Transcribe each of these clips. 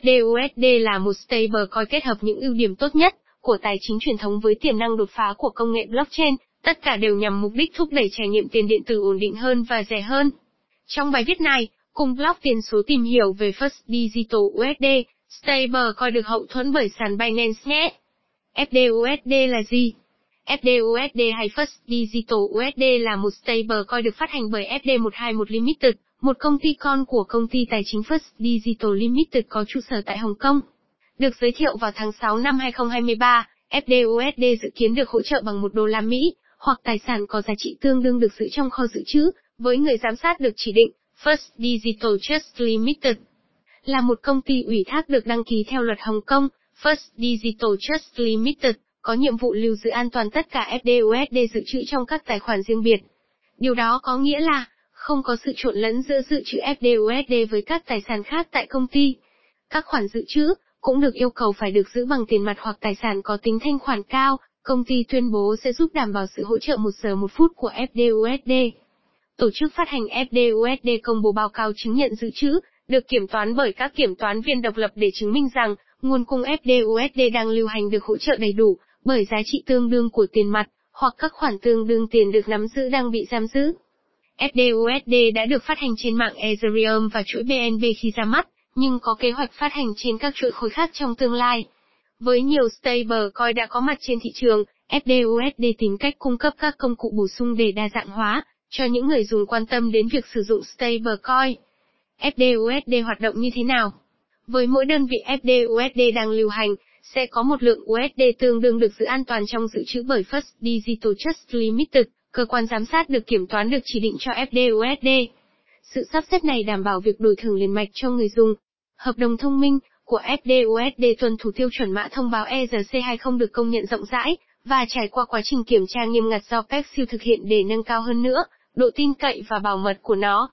FDUSD là một stablecoin kết hợp những ưu điểm tốt nhất của tài chính truyền thống với tiềm năng đột phá của công nghệ blockchain, tất cả đều nhằm mục đích thúc đẩy trải nghiệm tiền điện tử ổn định hơn và rẻ hơn. Trong bài viết này, cùng blog tiền số tìm hiểu về First Digital USD, stablecoin được hậu thuẫn bởi sàn Binance nhé. FDUSD là gì? FDUSD hay First Digital USD là một stablecoin được phát hành bởi FD121 Limited, một công ty con của công ty tài chính First Digital Limited có trụ sở tại Hồng Kông. Được giới thiệu vào tháng 6 năm 2023, FDUSD dự kiến được hỗ trợ bằng 1 đô la Mỹ, hoặc tài sản có giá trị tương đương được giữ trong kho dự trữ, với người giám sát được chỉ định, First Digital Trust Limited. Là một công ty ủy thác được đăng ký theo luật Hồng Kông, First Digital Trust Limited có nhiệm vụ lưu giữ an toàn tất cả FDUSD dự trữ trong các tài khoản riêng biệt. Điều đó có nghĩa là, không có sự trộn lẫn giữa dự trữ FDUSD với các tài sản khác tại công ty. Các khoản dự trữ cũng được yêu cầu phải được giữ bằng tiền mặt hoặc tài sản có tính thanh khoản cao, công ty tuyên bố sẽ giúp đảm bảo sự hỗ trợ một giờ một phút của FDUSD. Tổ chức phát hành FDUSD công bố báo cáo chứng nhận dự trữ, được kiểm toán bởi các kiểm toán viên độc lập để chứng minh rằng, nguồn cung FDUSD đang lưu hành được hỗ trợ đầy đủ, bởi giá trị tương đương của tiền mặt, hoặc các khoản tương đương tiền được nắm giữ đang bị giam giữ. FDUSD đã được phát hành trên mạng Ethereum và chuỗi BNB khi ra mắt, nhưng có kế hoạch phát hành trên các chuỗi khối khác trong tương lai. Với nhiều stablecoin đã có mặt trên thị trường, FDUSD tìm cách cung cấp các công cụ bổ sung để đa dạng hóa, cho những người dùng quan tâm đến việc sử dụng stablecoin. FDUSD hoạt động như thế nào? Với mỗi đơn vị FDUSD đang lưu hành, sẽ có một lượng USD tương đương được giữ an toàn trong dự trữ bởi First Digital Trust Limited, cơ quan giám sát được kiểm toán được chỉ định cho FDUSD. Sự sắp xếp này đảm bảo việc đổi thưởng liền mạch cho người dùng. Hợp đồng thông minh của FDUSD tuân thủ tiêu chuẩn mã thông báo ERC20 được công nhận rộng rãi và trải qua quá trình kiểm tra nghiêm ngặt do PEXIL thực hiện để nâng cao hơn nữa độ tin cậy và bảo mật của nó.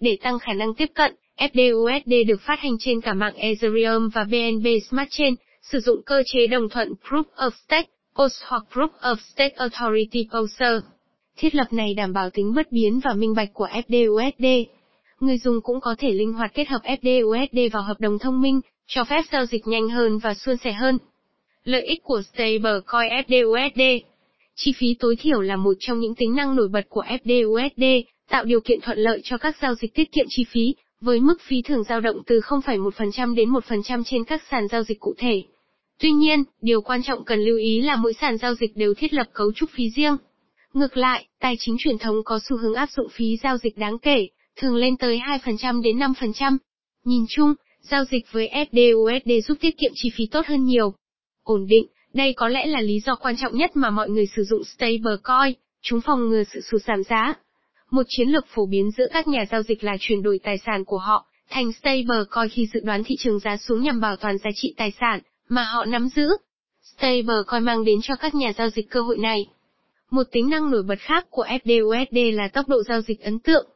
Để tăng khả năng tiếp cận, FDUSD được phát hành trên cả mạng Ethereum và BNB Smart Chain, sử dụng cơ chế đồng thuận Proof of Stake, POS hoặc Proof of Stake Authority POSER. Thiết lập này đảm bảo tính bất biến và minh bạch của FDUSD. Người dùng cũng có thể linh hoạt kết hợp FDUSD vào hợp đồng thông minh, cho phép giao dịch nhanh hơn và suôn sẻ hơn. Lợi ích của stablecoin FDUSD Chi phí tối thiểu là một trong những tính năng nổi bật của FDUSD, tạo điều kiện thuận lợi cho các giao dịch tiết kiệm chi phí, với mức phí thường dao động từ 0,1% đến 1% trên các sàn giao dịch cụ thể. Tuy nhiên, điều quan trọng cần lưu ý là mỗi sàn giao dịch đều thiết lập cấu trúc phí riêng. Ngược lại, tài chính truyền thống có xu hướng áp dụng phí giao dịch đáng kể, thường lên tới 2% đến 5%. Nhìn chung, giao dịch với FDUSD giúp tiết kiệm chi phí tốt hơn nhiều. Ổn định, đây có lẽ là lý do quan trọng nhất mà mọi người sử dụng stablecoin, chúng phòng ngừa sự sụt giảm giá. Một chiến lược phổ biến giữa các nhà giao dịch là chuyển đổi tài sản của họ thành stablecoin khi dự đoán thị trường giá xuống nhằm bảo toàn giá trị tài sản mà họ nắm giữ. Stablecoin mang đến cho các nhà giao dịch cơ hội này. Một tính năng nổi bật khác của FDUSD là tốc độ giao dịch ấn tượng.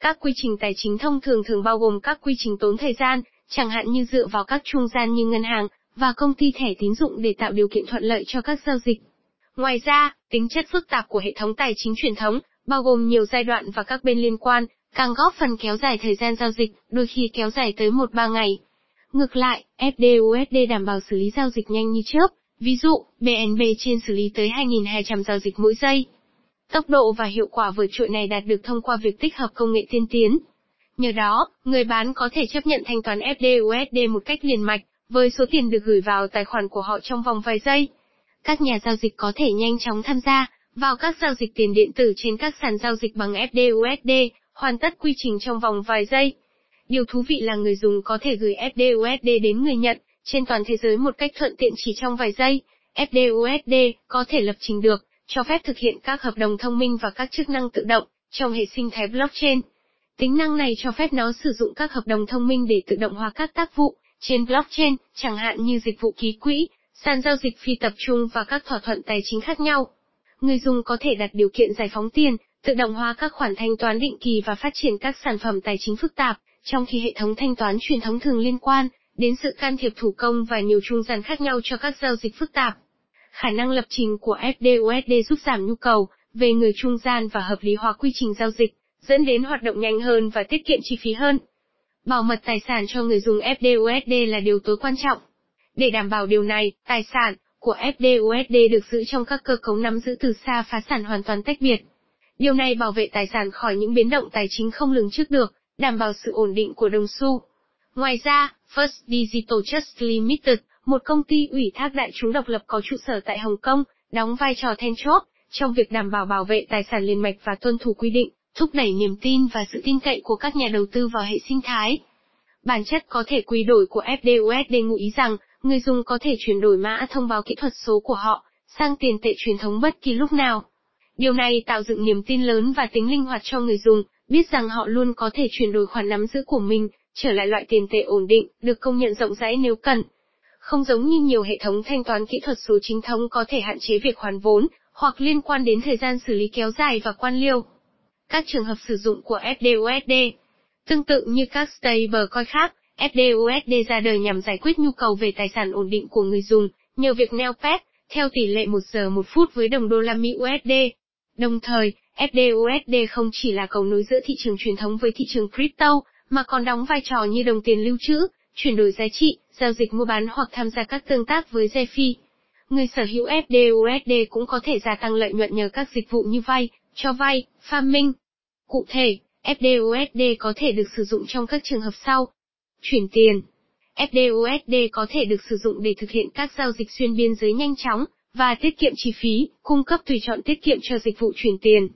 Các quy trình tài chính thông thường thường bao gồm các quy trình tốn thời gian, chẳng hạn như dựa vào các trung gian như ngân hàng và công ty thẻ tín dụng để tạo điều kiện thuận lợi cho các giao dịch. Ngoài ra, tính chất phức tạp của hệ thống tài chính truyền thống, bao gồm nhiều giai đoạn và các bên liên quan, càng góp phần kéo dài thời gian giao dịch, đôi khi kéo dài tới 1-3 ngày. Ngược lại, FDUSD đảm bảo xử lý giao dịch nhanh như chớp, ví dụ, BNB trên xử lý tới 2.200 giao dịch mỗi giây. Tốc độ và hiệu quả vượt trội này đạt được thông qua việc tích hợp công nghệ tiên tiến. Nhờ đó, người bán có thể chấp nhận thanh toán FDUSD một cách liền mạch, với số tiền được gửi vào tài khoản của họ trong vòng vài giây. Các nhà giao dịch có thể nhanh chóng tham gia vào các giao dịch tiền điện tử trên các sàn giao dịch bằng FDUSD, hoàn tất quy trình trong vòng vài giây. Điều thú vị là người dùng có thể gửi FDUSD đến người nhận trên toàn thế giới một cách thuận tiện chỉ trong vài giây. FDUSD có thể lập trình được, cho phép thực hiện các hợp đồng thông minh và các chức năng tự động trong hệ sinh thái blockchain. Tính năng này cho phép nó sử dụng các hợp đồng thông minh để tự động hóa các tác vụ trên blockchain, chẳng hạn như dịch vụ ký quỹ, sàn giao dịch phi tập trung và các thỏa thuận tài chính khác nhau. Người dùng có thể đặt điều kiện giải phóng tiền, tự động hóa các khoản thanh toán định kỳ và phát triển các sản phẩm tài chính phức tạp, trong khi hệ thống thanh toán truyền thống thường liên quan đến sự can thiệp thủ công và nhiều trung gian khác nhau cho các giao dịch phức tạp. Khả năng lập trình của FDUSD giúp giảm nhu cầu về người trung gian và hợp lý hóa quy trình giao dịch, dẫn đến hoạt động nhanh hơn và tiết kiệm chi phí hơn. Bảo mật tài sản cho người dùng FDUSD là điều tối quan trọng. Để đảm bảo điều này, tài sản của FDUSD được giữ trong các cơ cấu nắm giữ từ xa phá sản hoàn toàn tách biệt. Điều này bảo vệ tài sản khỏi những biến động tài chính không lường trước được, đảm bảo sự ổn định của đồng xu. Ngoài ra, First Digital Trust Limited, một công ty ủy thác đại chúng độc lập có trụ sở tại Hồng Kông, đóng vai trò then chốt trong việc đảm bảo bảo vệ tài sản liên mạch và tuân thủ quy định, thúc đẩy niềm tin và sự tin cậy của các nhà đầu tư vào hệ sinh thái. Bản chất có thể quy đổi của FDUSD ngụ ý rằng, người dùng có thể chuyển đổi mã thông báo kỹ thuật số của họ sang tiền tệ truyền thống bất kỳ lúc nào. Điều này tạo dựng niềm tin lớn và tính linh hoạt cho người dùng, biết rằng họ luôn có thể chuyển đổi khoản nắm giữ của mình, trở lại loại tiền tệ ổn định, được công nhận rộng rãi nếu cần. Không giống như nhiều hệ thống thanh toán kỹ thuật số chính thống có thể hạn chế việc hoàn vốn, hoặc liên quan đến thời gian xử lý kéo dài và quan liêu. Các trường hợp sử dụng của FDUSD Tương tự như các stablecoin khác, FDUSD ra đời nhằm giải quyết nhu cầu về tài sản ổn định của người dùng, nhờ việc neo phép theo tỷ lệ 1 giờ 1 phút với đồng đô la Mỹ USD. Đồng thời, FDUSD không chỉ là cầu nối giữa thị trường truyền thống với thị trường crypto, mà còn đóng vai trò như đồng tiền lưu trữ, chuyển đổi giá trị, giao dịch mua bán hoặc tham gia các tương tác với DeFi. Người sở hữu FDUSD cũng có thể gia tăng lợi nhuận nhờ các dịch vụ như vay, cho vay, farming. Cụ thể, FDUSD có thể được sử dụng trong các trường hợp sau. Chuyển tiền. FDUSD có thể được sử dụng để thực hiện các giao dịch xuyên biên giới nhanh chóng và tiết kiệm chi phí, cung cấp tùy chọn tiết kiệm cho dịch vụ chuyển tiền.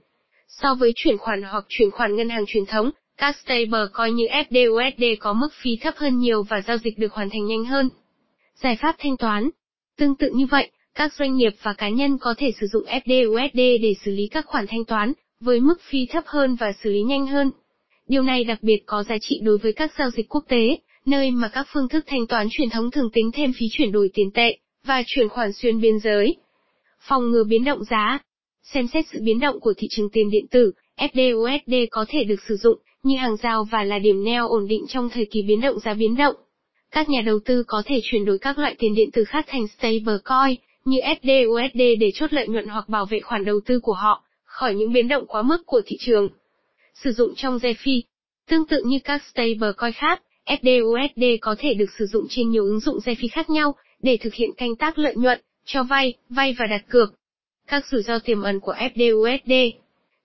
So với chuyển khoản hoặc chuyển khoản ngân hàng truyền thống, các stablecoin như FDUSD có mức phí thấp hơn nhiều và giao dịch được hoàn thành nhanh hơn. Giải pháp thanh toán. Tương tự như vậy, các doanh nghiệp và cá nhân có thể sử dụng FDUSD để xử lý các khoản thanh toán, với mức phí thấp hơn và xử lý nhanh hơn. Điều này đặc biệt có giá trị đối với các giao dịch quốc tế, nơi mà các phương thức thanh toán truyền thống thường tính thêm phí chuyển đổi tiền tệ và chuyển khoản xuyên biên giới. Phòng ngừa biến động giá. Xem xét sự biến động của thị trường tiền điện tử, FDUSD có thể được sử dụng như hàng rào và là điểm neo ổn định trong thời kỳ biến động giá biến động. Các nhà đầu tư có thể chuyển đổi các loại tiền điện tử khác thành stablecoin, như FDUSD để chốt lợi nhuận hoặc bảo vệ khoản đầu tư của họ, khỏi những biến động quá mức của thị trường. Sử dụng trong DeFi. Tương tự như các stablecoin khác, FDUSD có thể được sử dụng trên nhiều ứng dụng DeFi khác nhau, để thực hiện canh tác lợi nhuận, cho vay, vay và đặt cược. Các rủi ro tiềm ẩn của FDUSD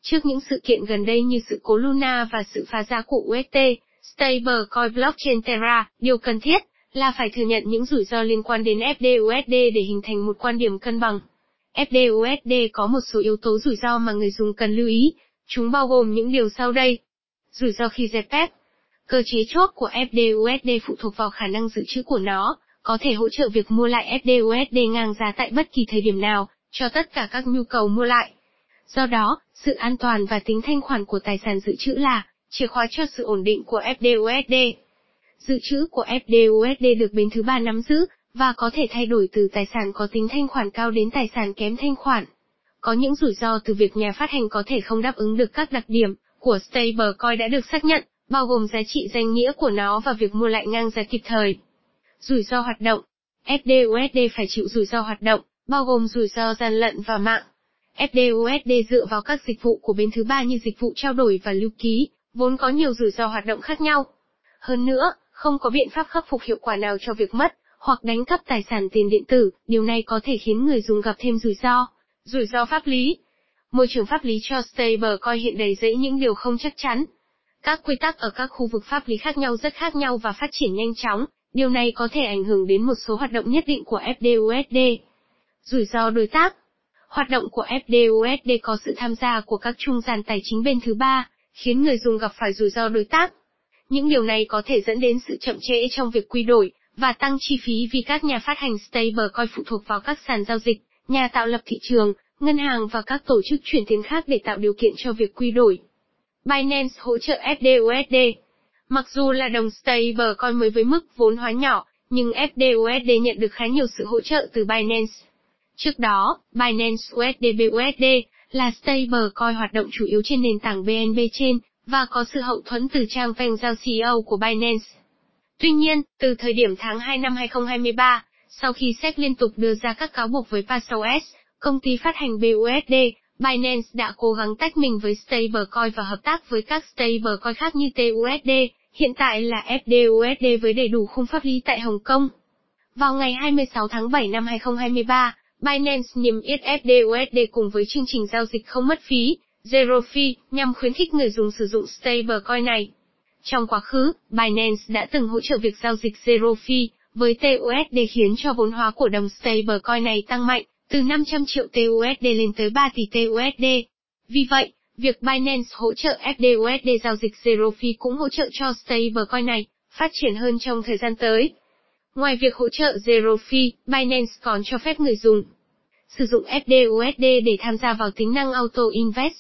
Trước những sự kiện gần đây như sự cố Luna và sự phá giá của UST, stablecoin blockchain Terra, điều cần thiết là phải thừa nhận những rủi ro liên quan đến FDUSD để hình thành một quan điểm cân bằng. FDUSD có một số yếu tố rủi ro mà người dùng cần lưu ý, chúng bao gồm những điều sau đây. Rủi ro khi dẹp phép. Cơ chế chốt của FDUSD phụ thuộc vào khả năng dự trữ của nó, có thể hỗ trợ việc mua lại FDUSD ngang giá tại bất kỳ thời điểm nào, cho tất cả các nhu cầu mua lại. Do đó, sự an toàn và tính thanh khoản của tài sản dự trữ là chìa khóa cho sự ổn định của FDUSD. Dự trữ của FDUSD được bên thứ ba nắm giữ, và có thể thay đổi từ tài sản có tính thanh khoản cao đến tài sản kém thanh khoản. Có những rủi ro từ việc nhà phát hành có thể không đáp ứng được các đặc điểm của stablecoin đã được xác nhận, bao gồm giá trị danh nghĩa của nó và việc mua lại ngang giá kịp thời. Rủi ro hoạt động FDUSD phải chịu rủi ro hoạt động, bao gồm rủi ro gian lận và mạng. FDUSD dựa vào các dịch vụ của bên thứ ba như dịch vụ trao đổi và lưu ký, vốn có nhiều rủi ro hoạt động khác nhau. Hơn nữa, không có biện pháp khắc phục hiệu quả nào cho việc mất hoặc đánh cắp tài sản tiền điện tử, điều này có thể khiến người dùng gặp thêm rủi ro. Rủi ro pháp lý. Môi trường pháp lý cho stablecoin hiện đầy dẫy những điều không chắc chắn. Các quy tắc ở các khu vực pháp lý khác nhau rất khác nhau và phát triển nhanh chóng, điều này có thể ảnh hưởng đến một số hoạt động nhất định của FDUSD. Rủi ro đối tác Hoạt động của FDUSD có sự tham gia của các trung gian tài chính bên thứ ba, khiến người dùng gặp phải rủi ro đối tác. Những điều này có thể dẫn đến sự chậm trễ trong việc quy đổi, và tăng chi phí vì các nhà phát hành stablecoin phụ thuộc vào các sàn giao dịch, nhà tạo lập thị trường, ngân hàng và các tổ chức chuyển tiền khác để tạo điều kiện cho việc quy đổi. Binance hỗ trợ FDUSD Mặc dù là đồng stablecoin mới với mức vốn hóa nhỏ, nhưng FDUSD nhận được khá nhiều sự hỗ trợ từ Binance. Trước đó, Binance USD BUSD là stablecoin hoạt động chủ yếu trên nền tảng BNB trên và có sự hậu thuẫn từ trang Feng Giao CEO của Binance. Tuy nhiên, từ thời điểm tháng 2 năm 2023, sau khi SEC liên tục đưa ra các cáo buộc với Paxos, công ty phát hành BUSD, Binance đã cố gắng tách mình với stablecoin và hợp tác với các stablecoin khác như TUSD, hiện tại là FDUSD với đầy đủ khung pháp lý tại Hồng Kông. Vào ngày 26 tháng 7 năm 2023, Binance niêm yết FDUSD cùng với chương trình giao dịch không mất phí, Zero Fee, nhằm khuyến khích người dùng sử dụng stablecoin này. Trong quá khứ, Binance đã từng hỗ trợ việc giao dịch Zero Fee với TUSD khiến cho vốn hóa của đồng stablecoin này tăng mạnh, từ 500 triệu TUSD lên tới 3 tỷ TUSD. Vì vậy, việc Binance hỗ trợ FDUSD giao dịch Zero Fee cũng hỗ trợ cho stablecoin này phát triển hơn trong thời gian tới. Ngoài việc hỗ trợ Zero Fee, Binance còn cho phép người dùng sử dụng FDUSD để tham gia vào tính năng Auto Invest.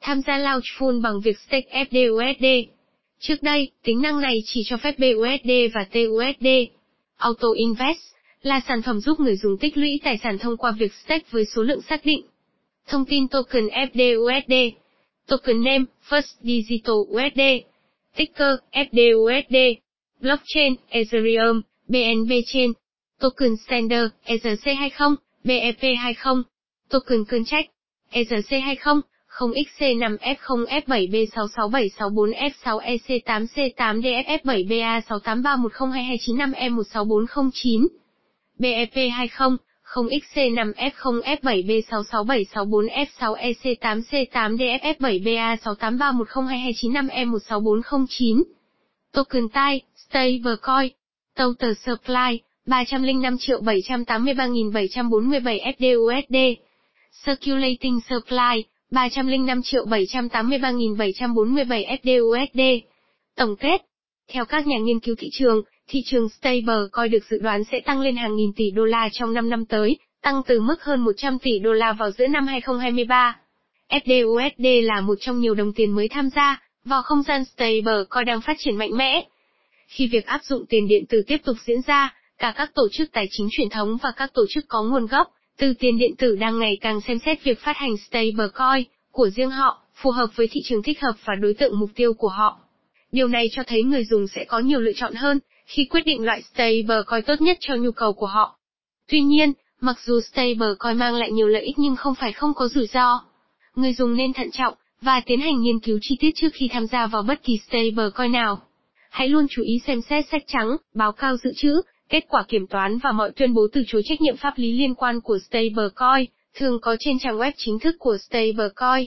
Tham gia Launch Pool bằng việc stake FDUSD. Trước đây, tính năng này chỉ cho phép BUSD và TUSD. Auto Invest là sản phẩm giúp người dùng tích lũy tài sản thông qua việc stake với số lượng xác định. Thông tin token FDUSD. Token name, First Digital USD. Ticker, FDUSD. Blockchain, Ethereum, BNB Chain. Token Standard, ERC20, BEP20. Token Contract, ERC20, 0XC5F0F7B66764F6EC8C8DFF7BA683102295E16409, BEP20, 0XC5F0F7B66764F6EC8C8DFF7BA683102295E16409, Token Tai, Stablecoin. Total Supply, 305.783.747 FDUSD. Circulating Supply, 305.783.747 FDUSD. Tổng kết. Theo các nhà nghiên cứu thị trường, thị trường stablecoin được dự đoán sẽ tăng lên hàng nghìn tỷ đô la trong 5 năm tới, tăng từ mức hơn 100 tỷ đô la vào giữa năm 2023. FDUSD là một trong nhiều đồng tiền mới tham gia vào không gian stablecoin đang phát triển mạnh mẽ. Khi việc áp dụng tiền điện tử tiếp tục diễn ra, cả các tổ chức tài chính truyền thống và các tổ chức có nguồn gốc từ tiền điện tử đang ngày càng xem xét việc phát hành stablecoin của riêng họ, phù hợp với thị trường thích hợp và đối tượng mục tiêu của họ. Điều này cho thấy người dùng sẽ có nhiều lựa chọn hơn khi quyết định loại stablecoin tốt nhất cho nhu cầu của họ. Tuy nhiên, mặc dù stablecoin mang lại nhiều lợi ích nhưng không phải không có rủi ro. Người dùng nên thận trọng và tiến hành nghiên cứu chi tiết trước khi tham gia vào bất kỳ stablecoin nào. Hãy luôn chú ý xem xét sách trắng, báo cáo dự trữ, kết quả kiểm toán và mọi tuyên bố từ chối trách nhiệm pháp lý liên quan của stablecoin, thường có trên trang web chính thức của stablecoin.